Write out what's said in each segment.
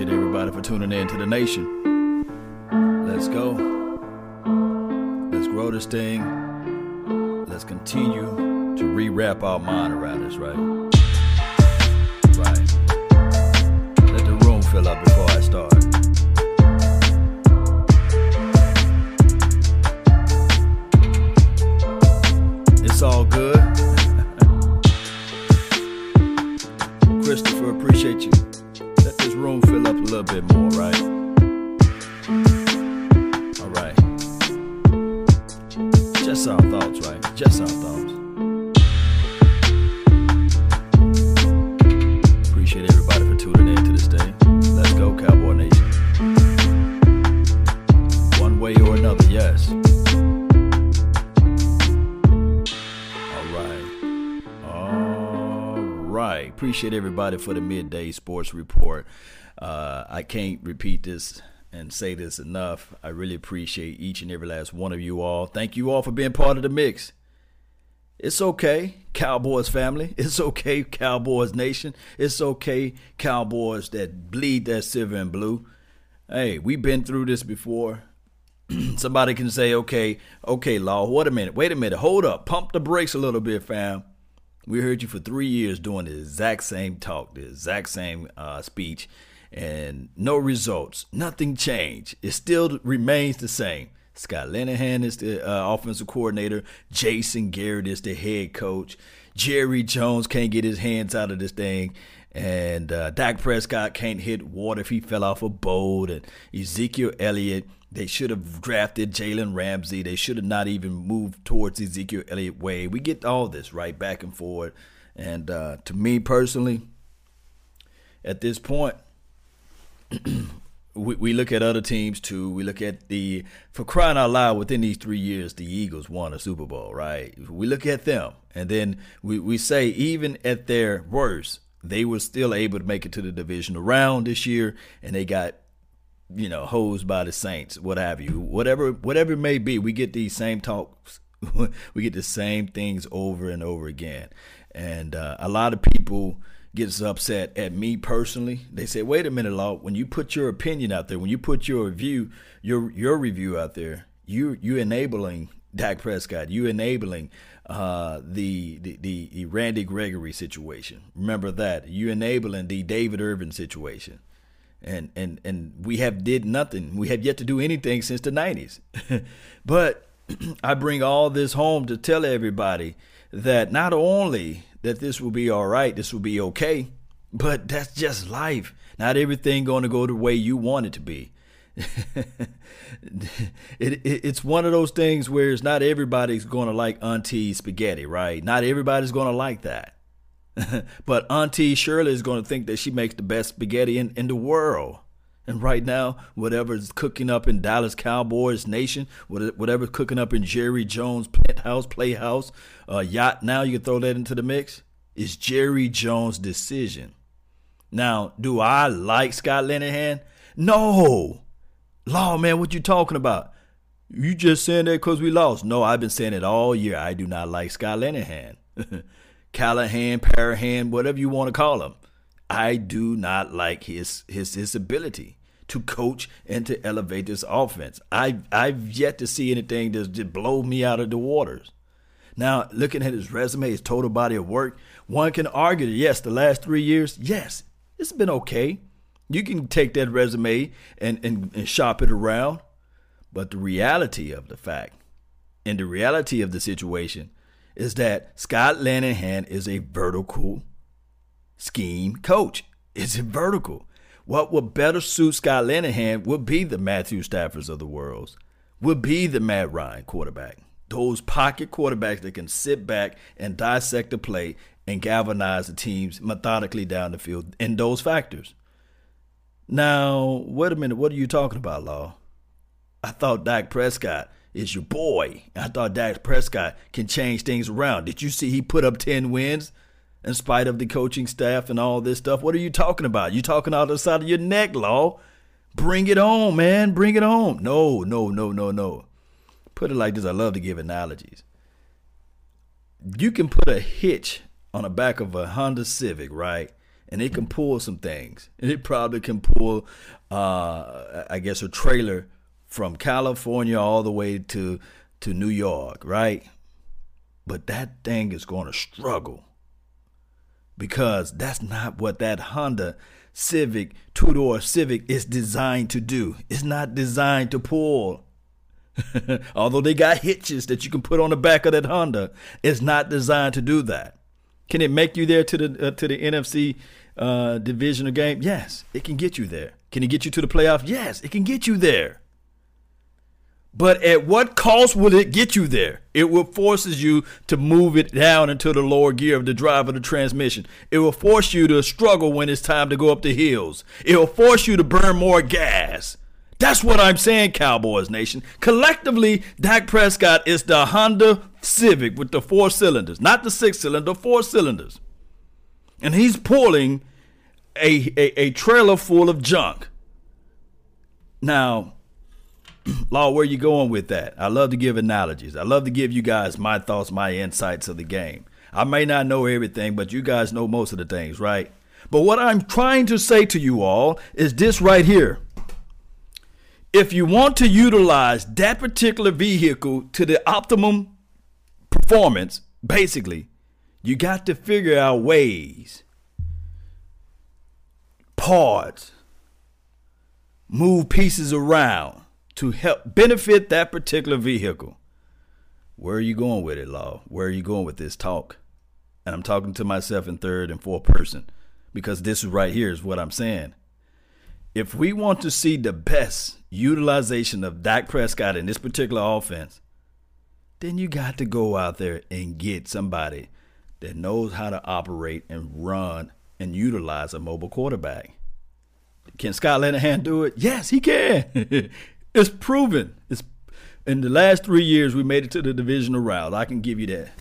appreciate everybody for tuning in to the nation. Let's go. Let's grow this thing. Let's continue to rewrap our mind around this, right? Right. Let the room fill up before I start. Appreciate everybody for the midday sports report. Uh, I can't repeat this and say this enough. I really appreciate each and every last one of you all. Thank you all for being part of the mix. It's okay, Cowboys family. It's okay, Cowboys nation. It's okay, Cowboys that bleed that silver and blue. Hey, we've been through this before. Somebody can say, okay, okay, Law, wait a minute, wait a minute, hold up, pump the brakes a little bit, fam. We heard you for three years doing the exact same talk, the exact same uh, speech, and no results. Nothing changed. It still remains the same. Scott Linehan is the uh, offensive coordinator. Jason Garrett is the head coach. Jerry Jones can't get his hands out of this thing. And uh, Dak Prescott can't hit water if he fell off a boat. And Ezekiel Elliott, they should have drafted Jalen Ramsey. They should have not even moved towards Ezekiel Elliott way. We get all this right back and forth. And uh, to me personally, at this point, we, we look at other teams too. We look at the for crying out loud within these three years, the Eagles won a Super Bowl, right? We look at them, and then we, we say even at their worst, they were still able to make it to the divisional round this year, and they got you know hosed by the Saints, what have you, whatever whatever it may be. We get these same talks, we get the same things over and over again, and uh, a lot of people gets upset at me personally. They say, "Wait a minute, Law. When you put your opinion out there, when you put your review, your your review out there, you you enabling Dak Prescott. You enabling uh, the, the the Randy Gregory situation. Remember that. You enabling the David Irving situation." And, and and we have did nothing. We have yet to do anything since the 90s. but I bring all this home to tell everybody that not only that this will be all right, this will be okay, but that's just life. Not everything going to go the way you want it to be. it, it, it's one of those things where it's not everybody's going to like Auntie spaghetti, right? Not everybody's going to like that. but Auntie Shirley is going to think that she makes the best spaghetti in, in the world. And right now, whatever's cooking up in Dallas Cowboys Nation, whatever's cooking up in Jerry Jones Penthouse Playhouse, uh, Yacht, now you can throw that into the mix, is Jerry Jones' decision. Now, do I like Scott Linehan? No. Law, man, what you talking about? You just saying that because we lost. No, I've been saying it all year. I do not like Scott Linehan. Callahan, Parahan, whatever you want to call him. I do not like his his his ability to coach and to elevate this offense. I I've yet to see anything that just blow me out of the waters. Now, looking at his resume, his total body of work, one can argue that yes, the last three years, yes, it's been okay. You can take that resume and, and, and shop it around. But the reality of the fact and the reality of the situation is that Scott Linehan is a vertical scheme coach. It's a vertical. What would better suit Scott Linehan would be the Matthew Staffords of the world, would be the Matt Ryan quarterback. Those pocket quarterbacks that can sit back and dissect the play and galvanize the teams methodically down the field in those factors. Now, wait a minute, what are you talking about, Law? I thought Dak Prescott is your boy. I thought Dak Prescott can change things around. Did you see he put up 10 wins in spite of the coaching staff and all this stuff? What are you talking about? You talking out of the side of your neck, Law. Bring it on, man. Bring it on. No, no, no, no, no. Put it like this. I love to give analogies. You can put a hitch on the back of a Honda Civic, right? And it can pull some things. And it probably can pull, uh, I guess, a trailer from California all the way to to New York, right? But that thing is going to struggle because that's not what that Honda Civic two door Civic is designed to do. It's not designed to pull. Although they got hitches that you can put on the back of that Honda, it's not designed to do that. Can it make you there to the uh, to the NFC uh, divisional game? Yes, it can get you there. Can it get you to the playoff? Yes, it can get you there. But at what cost will it get you there? It will forces you to move it down into the lower gear of the drive of the transmission. It will force you to struggle when it's time to go up the hills. It will force you to burn more gas. That's what I'm saying, Cowboys Nation. Collectively, Dak Prescott is the Honda Civic with the four cylinders, not the six cylinder, four cylinders. And he's pulling a, a, a trailer full of junk. Now, Law, where you going with that? I love to give analogies. I love to give you guys my thoughts, my insights of the game. I may not know everything, but you guys know most of the things, right? But what I'm trying to say to you all is this right here if you want to utilize that particular vehicle to the optimum performance, basically, you got to figure out ways, parts, move pieces around to help benefit that particular vehicle. Where are you going with it, Law? Where are you going with this talk? And I'm talking to myself in third and fourth person because this right here is what I'm saying. If we want to see the best utilization of Dak Prescott in this particular offense, then you got to go out there and get somebody that knows how to operate and run and utilize a mobile quarterback. Can Scott Linehan do it? Yes, he can. it's proven. It's in the last three years we made it to the divisional round. I can give you that.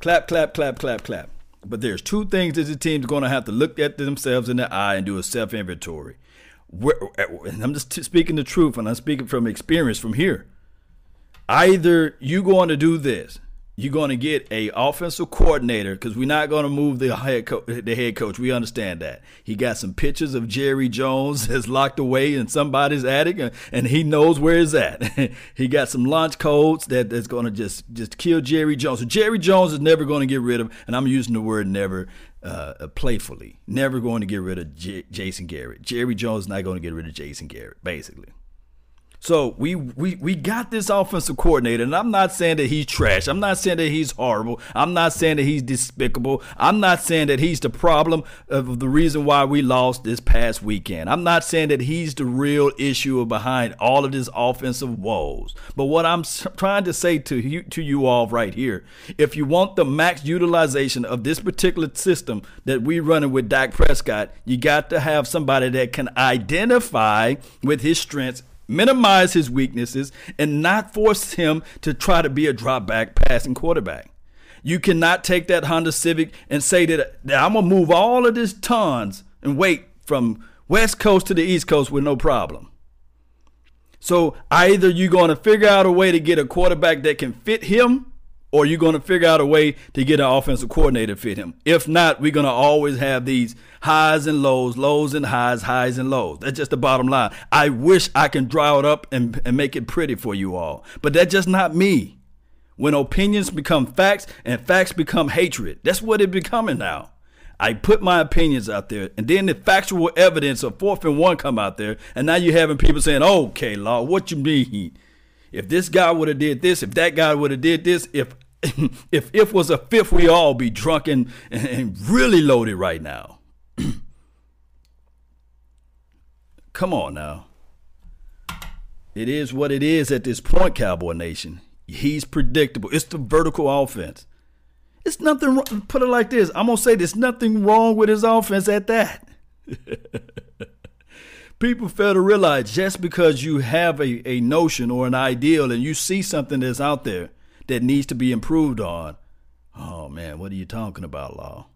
Clap, clap, clap, clap, clap. But there's two things that the team's going to have to look at themselves in the eye and do a self inventory and I'm just speaking the truth, and I'm speaking from experience from here. Either you're going to do this, you're going to get a offensive coordinator because we're not going to move the head co- the head coach. We understand that he got some pictures of Jerry Jones that's locked away in somebody's attic, and, and he knows where it's at. he got some launch codes that that's going to just just kill Jerry Jones. So Jerry Jones is never going to get rid of, and I'm using the word never uh, playfully. Never going to get rid of J- Jason Garrett. Jerry Jones is not going to get rid of Jason Garrett, basically. So we, we we got this offensive coordinator, and I'm not saying that he's trash. I'm not saying that he's horrible. I'm not saying that he's despicable. I'm not saying that he's the problem of the reason why we lost this past weekend. I'm not saying that he's the real issue behind all of this offensive woes. But what I'm trying to say to you to you all right here, if you want the max utilization of this particular system that we're running with Dak Prescott, you got to have somebody that can identify with his strengths minimize his weaknesses, and not force him to try to be a drop back passing quarterback. You cannot take that Honda Civic and say that, that I'm going to move all of this tons and weight from West Coast to the East Coast with no problem. So either you're going to figure out a way to get a quarterback that can fit him or you're going to figure out a way to get an offensive coordinator to fit him. If not, we're going to always have these highs and lows, lows and highs, highs and lows. That's just the bottom line. I wish I can draw it up and, and make it pretty for you all, but that's just not me. When opinions become facts and facts become hatred, that's what it's becoming now. I put my opinions out there, and then the factual evidence of fourth and one come out there, and now you're having people saying, "Okay, law, what you mean?" If this guy would have did this, if that guy would have did this, if if if was a fifth, we all be drunk and, and really loaded right now. Come on now. It is what it is at this point, Cowboy Nation. He's predictable. It's the vertical offense. It's nothing wrong. Put it like this. I'm gonna say there's nothing wrong with his offense at that. people fail to realize just because you have a, a notion or an ideal and you see something that's out there that needs to be improved on, oh man, what are you talking about, Law?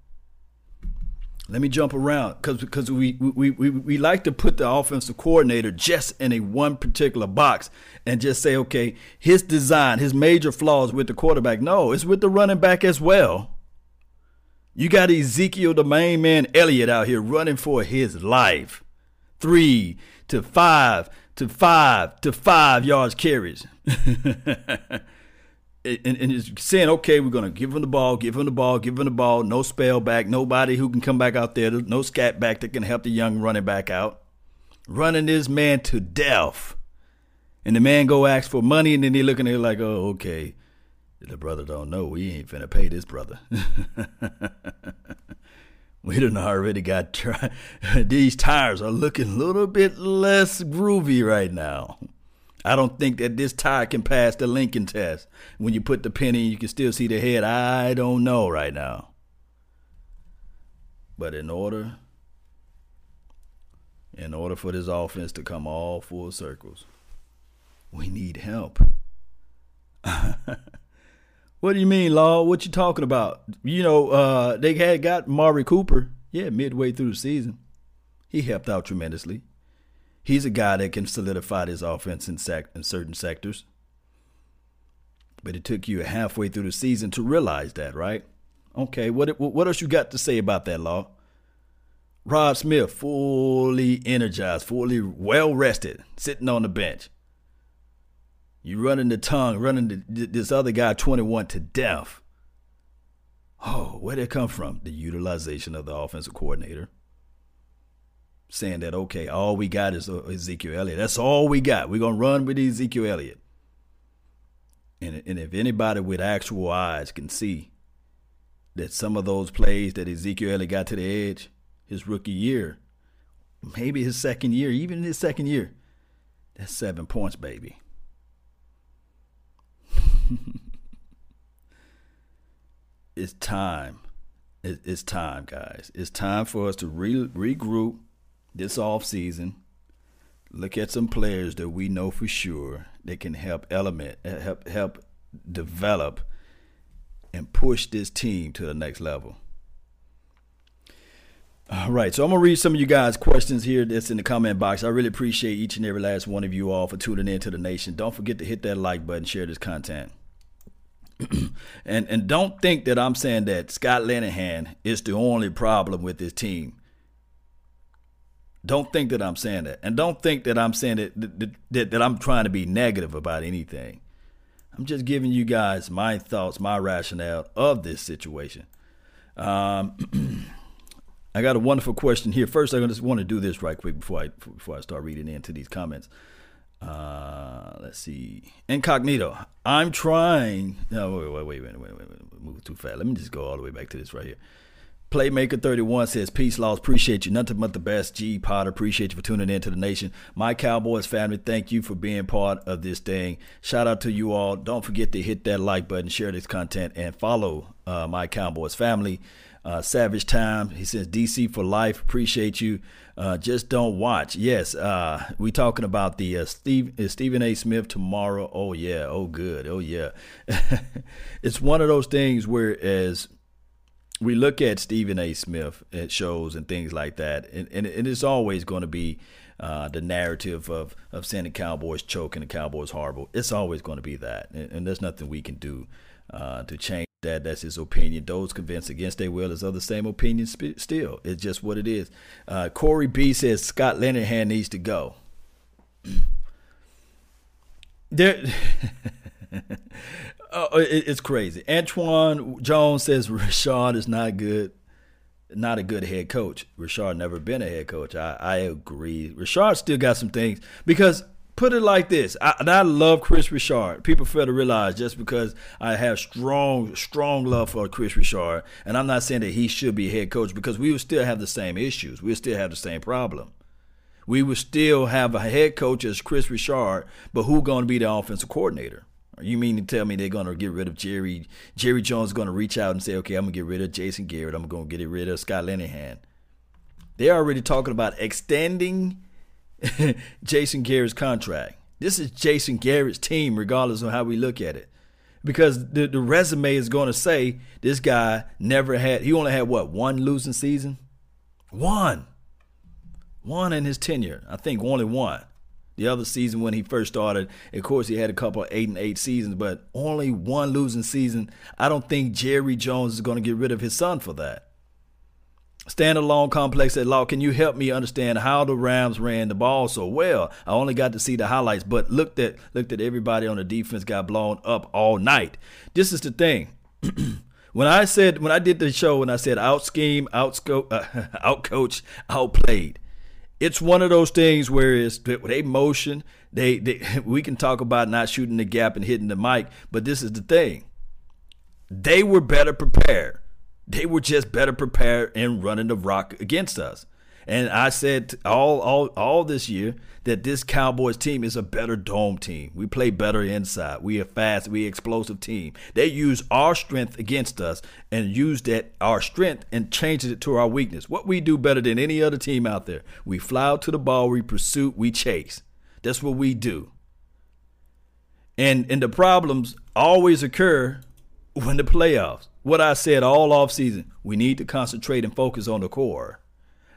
Let me jump around because because we, we, we, we like to put the offensive coordinator just in a one particular box and just say, okay, his design, his major flaws with the quarterback. No, it's with the running back as well. You got Ezekiel, the main man, Elliott, out here running for his life. Three to five to five to five yards carries. and, and it's saying, okay, we're going to give him the ball, give him the ball, give him the ball. No spell back, nobody who can come back out there, no scat back that can help the young running back out. Running this man to death. And the man go ask for money, and then they looking at it like, oh, okay. The brother don't know. We ain't finna pay this brother. we done already got tri- these tires are looking a little bit less groovy right now. I don't think that this tire can pass the Lincoln test. When you put the in, you can still see the head. I don't know right now. But in order, in order for this offense to come all full circles, we need help. What do you mean, Law? What you talking about? You know, uh, they had got Amari Cooper, yeah, midway through the season. He helped out tremendously. He's a guy that can solidify his offense in, sec- in certain sectors. But it took you halfway through the season to realize that, right? Okay, what what else you got to say about that, Law? Rod Smith, fully energized, fully well rested, sitting on the bench. You running the tongue, running the, this other guy 21 to death. Oh, where did it come from? The utilization of the offensive coordinator. Saying that, okay, all we got is uh, Ezekiel Elliott. That's all we got. We're to run with Ezekiel Elliott. And, and if anybody with actual eyes can see that some of those plays that Ezekiel Elliott got to the edge his rookie year, maybe his second year, even his second year, that's seven points, baby. it's time. It's time, guys. It's time for us to re- regroup this off season. Look at some players that we know for sure that can help element, eh, help help develop, and push this team to the next level. All right, so I'm gonna read some of you guys' questions here that's in the comment box. I really appreciate each and every last one of you all for tuning in to the nation. Don't forget to hit that like button, share this content. and and don't think that I'm saying that Scott Linehan is the only problem with this team. Don't think that I'm saying that, and don't think that I'm saying that that, that, that I'm trying to be negative about anything. I'm just giving you guys my thoughts, my rationale of this situation. Um, I got a wonderful question here. First, I just want to do this right quick before I before I start reading into these comments. Uh, let's see. Incognito. I'm trying. No, wait, wait, wait, wait, wait, wait, wait. Move too fast. Let me just go all the way back to this right here. Playmaker 31 says, Peace, laws. Appreciate you. Nothing but the best. G. Potter, appreciate you for tuning in to the nation. My Cowboys family, thank you for being part of this thing. Shout out to you all. Don't forget to hit that like button, share this content, and follow uh, My Cowboys family. Uh, Savage Time, he says, DC for life. Appreciate you. Uh, just don't watch. Yes, uh, we talking about the uh, Steve Stephen A. Smith tomorrow. Oh yeah. Oh good. Oh yeah. it's one of those things where as we look at Stephen A. Smith at shows and things like that, and, and, and it's always going to be uh, the narrative of of saying the Cowboys choking, the Cowboys horrible. It's always going to be that, and, and there's nothing we can do uh, to change that that's his opinion. Those convinced against their will is of the same opinion sp- still. It's just what it is. Uh, Corey B says Scott Linehan needs to go. there, oh, it, it's crazy. Antoine Jones says Rashard is not good, not a good head coach. Rashard never been a head coach. I, I agree. Rashard still got some things because put it like this. I, I love Kris Richard. People fail to realize just because I have strong, strong love for Kris Richard, and I'm not saying that he should be head coach because we would still have the same issues. We would still have the same problem. We would still have a head coach as Kris Richard, but who going to be the offensive coordinator? You mean to tell me they're going to get rid of Jerry? Jerry Jones to reach out and say, okay, I'm to get rid of Jason Garrett. I'm to get rid of Scott Linehan. They're already talking about extending Jason Garrett's contract. This is Jason Garrett's team, regardless of how we look at it. Because the, the resume is going to say this guy never had, he only had what, one losing season? One. One in his tenure. I think only one. The other season when he first started, of course, he had a couple of eight and eight seasons, but only one losing season. I don't think Jerry Jones is going to get rid of his son for that. Standalone complex at Law, can you help me understand how the Rams ran the ball so well? I only got to see the highlights, but looked at looked at everybody on the defense got blown up all night. This is the thing. when I said when I did the show and I said out scheme, out scope, uh, out coach, outplayed, it's one of those things where they motion. They, they we can talk about not shooting the gap and hitting the mic, but this is the thing. They were better prepared. They were just better prepared in running the rock against us. And I said all all all this year that this Cowboys team is a better dome team. We play better inside. We are fast. We explosive team. They use our strength against us and use that our strength and changes it to our weakness. What we do better than any other team out there. We fly out to the ball. We pursue. We chase. That's what we do. And and the problems always occur when the playoffs. What I said all off season, we need to concentrate and focus on the core.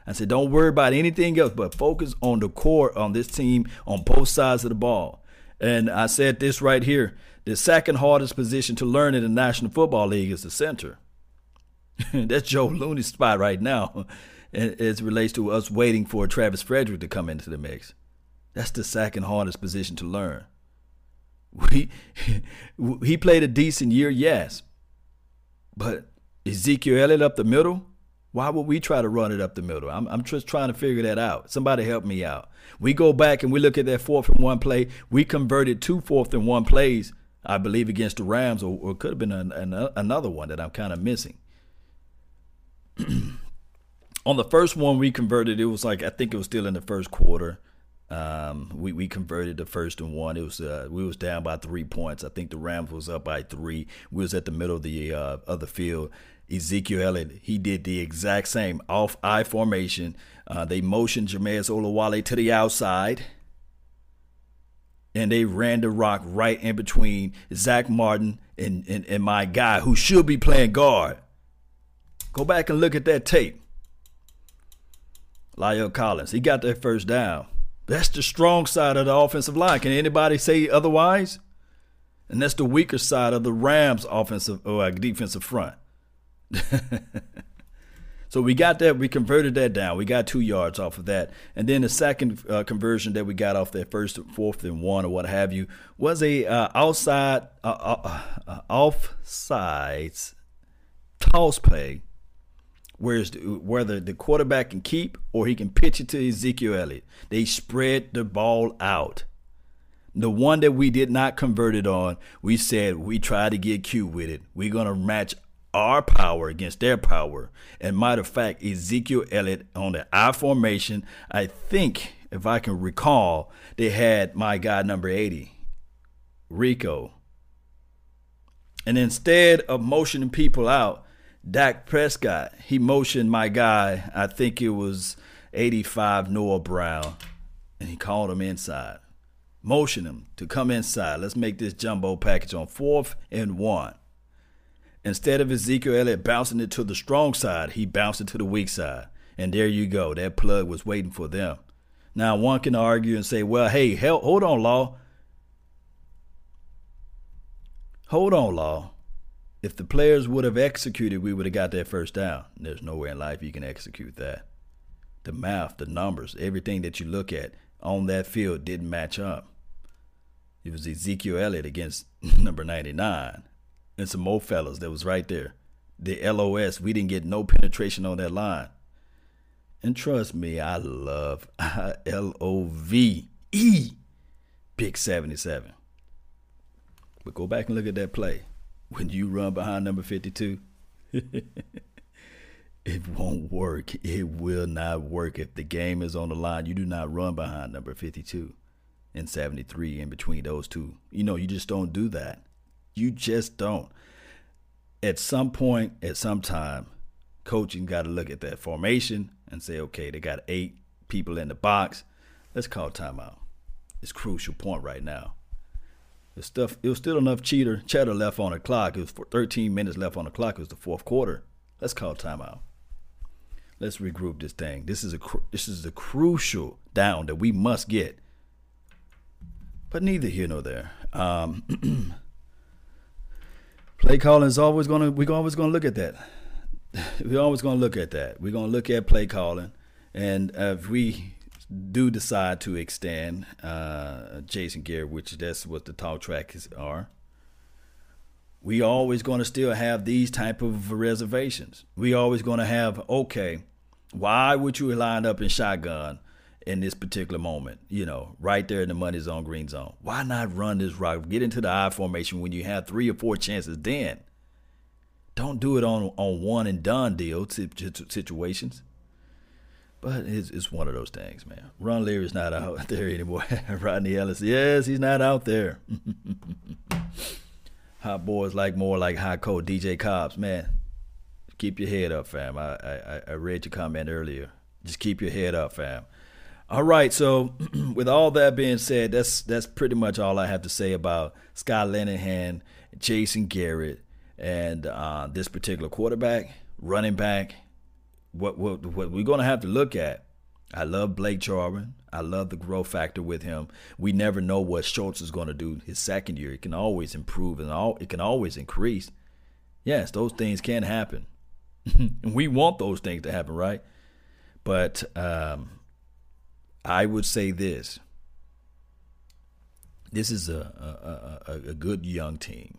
I said, don't worry about anything else, but focus on the core on this team on both sides of the ball. And I said this right here the second hardest position to learn in the National Football League is the center. That's Joe Looney's spot right now as relates to us waiting for Travis Frederick to come into the mix. That's the second hardest position to learn. We, he played a decent year, yes. But Ezekiel Elliott up the middle, why would we try to run it up the middle? I'm, I'm just trying to figure that out. Somebody help me out. We go back and we look at that fourth and one play. We converted two fourth and one plays, I believe, against the Rams, or, or could have been an, an, another one that I'm kind of missing. On the first one we converted, it was like I think it was still in the first quarter. Um, we we converted the first and one. It was uh, we was down by three points. I think the Rams was up by three. We was at the middle of the uh, of the field. Ezekiel Elliott, he did the exact same off eye formation. Uh, they motioned Jamize Olawale to the outside, and they ran the rock right in between Zack Martin and, and, and my guy who should be playing guard. Go back and look at that tape. La'el Collins, he got that first down. That's the strong side of the offensive line. Can anybody say otherwise? And that's the weaker side of the Rams' offensive or uh, defensive front. so we got that. We converted that down. We got two yards off of that. And then the second uh, conversion that we got off that first, fourth, and one or what have you was a uh, outside, uh, uh, uh offsides toss play, whereas whether the quarterback can keep or he can pitch it to Ezekiel Elliott. They spread the ball out. The one that we did not convert it on, we said we tried to get cute with it. We're gonna match our power against their power. And matter of fact, Ezekiel Elliott on the I formation, I think, if I can recall, they had my guy number 80, Rico. And instead of motioning people out, Dak Prescott, he motioned my guy, I think it was 85 Noah Brown, and he called him inside. Motion him to come inside. Let's make this jumbo package on fourth and one. Instead of Ezekiel Elliott bouncing it to the strong side, he bounced it to the weak side. And there you go. That plug was waiting for them. Now, one can argue and say, well, hey, hell, hold on, Law. Hold on, Law. If the players would have executed, we would have got that first down. There's nowhere in life you can execute that. The math, the numbers, everything that you look at on that field didn't match up. It was Ezekiel Elliott against number 99 and some more fellas that was right there. The LOS, we didn't get no penetration on that line. And trust me, I love L O V E Big 77. But go back and look at that play. When you run behind number 52, it won't work. It will not work. If the game is on the line, you do not run behind number 52 and 73 in between those two. You know, you just don't do that. You just don't. At some point, at some time, coaching got to look at that formation and say, okay, they got eight people in the box. Let's call timeout. It's crucial point right now. The stuff it was still enough cheater cheddar left on the clock. It was 13 minutes left on the clock. It was the fourth quarter. Let's call timeout. Let's regroup this thing. This is a this is a crucial down that we must get But neither here nor there. Um, play calling is always gonna we're always gonna look at that. we're always gonna look at that. We're gonna look at play calling, and if we do decide to extend uh, Jason Garrett, which that's what the talk tracks are, we always going to still have these type of reservations. We always going to have okay, why would you line up in shotgun in this particular moment? You know, right there in the money zone, green zone. Why not run this route? Get into the I formation when you have three or four chances. Then don't do it on on one and done deal situations. But it's, it's one of those things, man. Ron Leary's not out there anymore. Rodney Ellis, yes, he's not out there. hot boys like more like hot cold DJ Cobbs, man. Keep your head up, fam. I, I I read your comment earlier. Just keep your head up, fam. All right, so with all that being said, that's that's pretty much all I have to say about Scott Linehan, Jason Garrett, and uh, this particular quarterback, running back, what what what we're gonna have to look at. I love Blake Jarwin. I love the growth factor with him. We never know what Schultz is going to do his second year. It can always improve and all it can always increase. Yes, those things can happen. we want those things to happen, right? But um, I would say this: this is a, a, a, a good young team.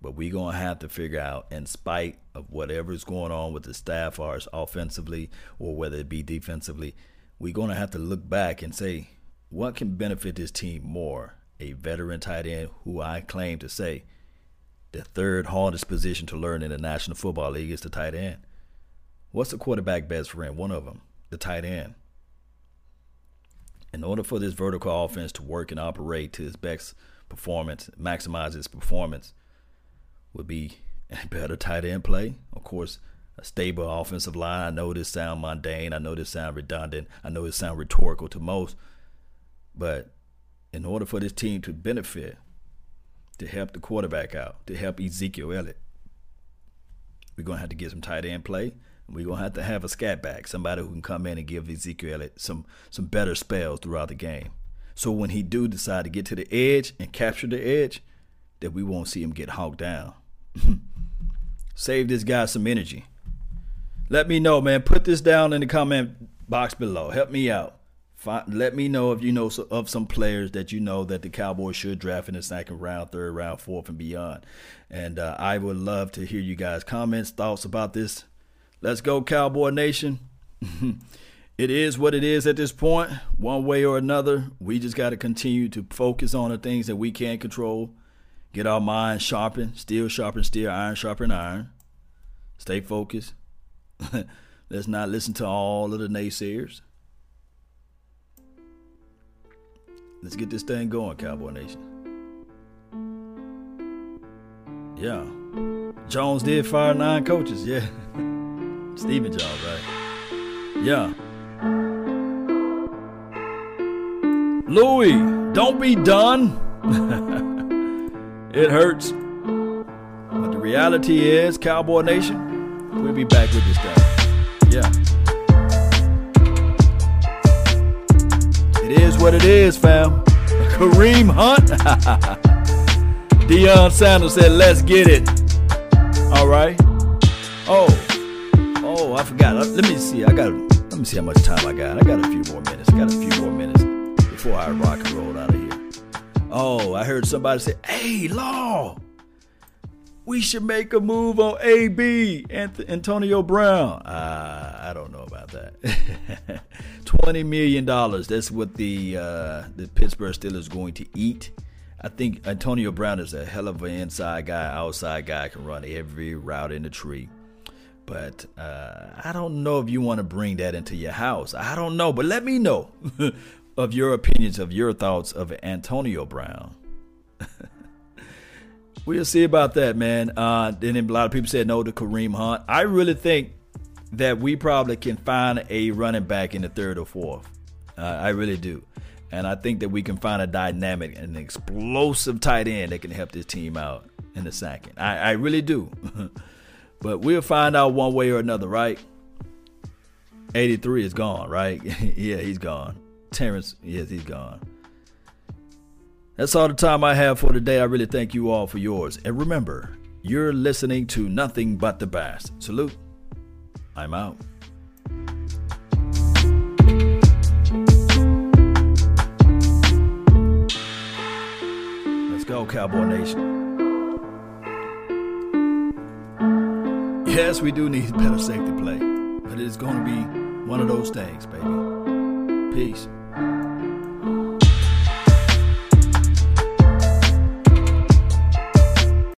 But we're going to have to figure out, in spite of whatever's going on with the staff, ours offensively or whether it be defensively, we're going to have to look back and say, what can benefit this team more? A veteran tight end who I claim to say the third hardest position to learn in the National Football League is the tight end. What's the quarterback best friend? One of them, the tight end. In order for this vertical offense to work and operate to its best performance, maximize its performance, would be a better tight end play. Of course, a stable offensive line. I know this sound mundane. I know this sound redundant. I know this sound rhetorical to most. But in order for this team to benefit, to help the quarterback out, to help Ezekiel Elliott, we're gonna have to get some tight end play. We're gonna have to have a scat back, somebody who can come in and give Ezekiel some some better spells throughout the game. So when he do decide to get to the edge and capture the edge, that we won't see him get honked down. Save this guy some energy. Let me know, man. Put this down in the comment box below. Help me out. Let me know if you know of some players that you know that the Cowboys should draft in the second round, third round, fourth, and beyond. And uh, I would love to hear you guys' comments, thoughts about this. Let's go, Cowboy Nation. it is what it is at this point. one way or another. We just got to continue to focus on the things that we can control Get our minds sharpened, steel sharpen steel, iron sharpen iron. Stay focused. Let's not listen to all of the naysayers. Let's get this thing going, Cowboy Nation. Yeah. Jones did fire nine coaches, yeah. Stephen Jones, right? Yeah. Louis, don't be done. It hurts. But the reality is, Cowboy Nation, we'll be back with this guy. Yeah. What it is, fam. Kareem Hunt. Deion Sanders said, let's get it. All right. Oh. Oh, I forgot. Let me see. I got let me see how much time I got. I got a few more minutes. I got a few more minutes before I rock and roll out of here. Oh, I heard somebody say, "Hey, Law, we should make a move on AB Antonio Brown." Uh, I don't know about that. Twenty million dollars. That's what the uh, the Pittsburgh Steelers going to eat. I think Antonio Brown is a hell of an inside guy, outside guy, can run every route in the tree. But uh, I don't know if you want to bring that into your house. I don't know, but let me know of your opinions, of your thoughts of Antonio Brown. we'll see about that, man. Uh, then a lot of people said no to Kareem Hunt. I really think that we probably can find a running back in the third or fourth. Uh, I really do. And I think that we can find a dynamic and explosive tight end that can help this team out in the second. I, I really do. but we'll find out one way or another, right? 83 is gone, right? yeah, he's gone. Terrence, yes, he's gone. That's all the time I have for today. I really thank you all for yours. And remember, you're listening to nothing but the best. Salute. I'm out. Let's go, Cowboy Nation. Yes, we do need better safety play, but it's going to be one of those things, baby. Peace.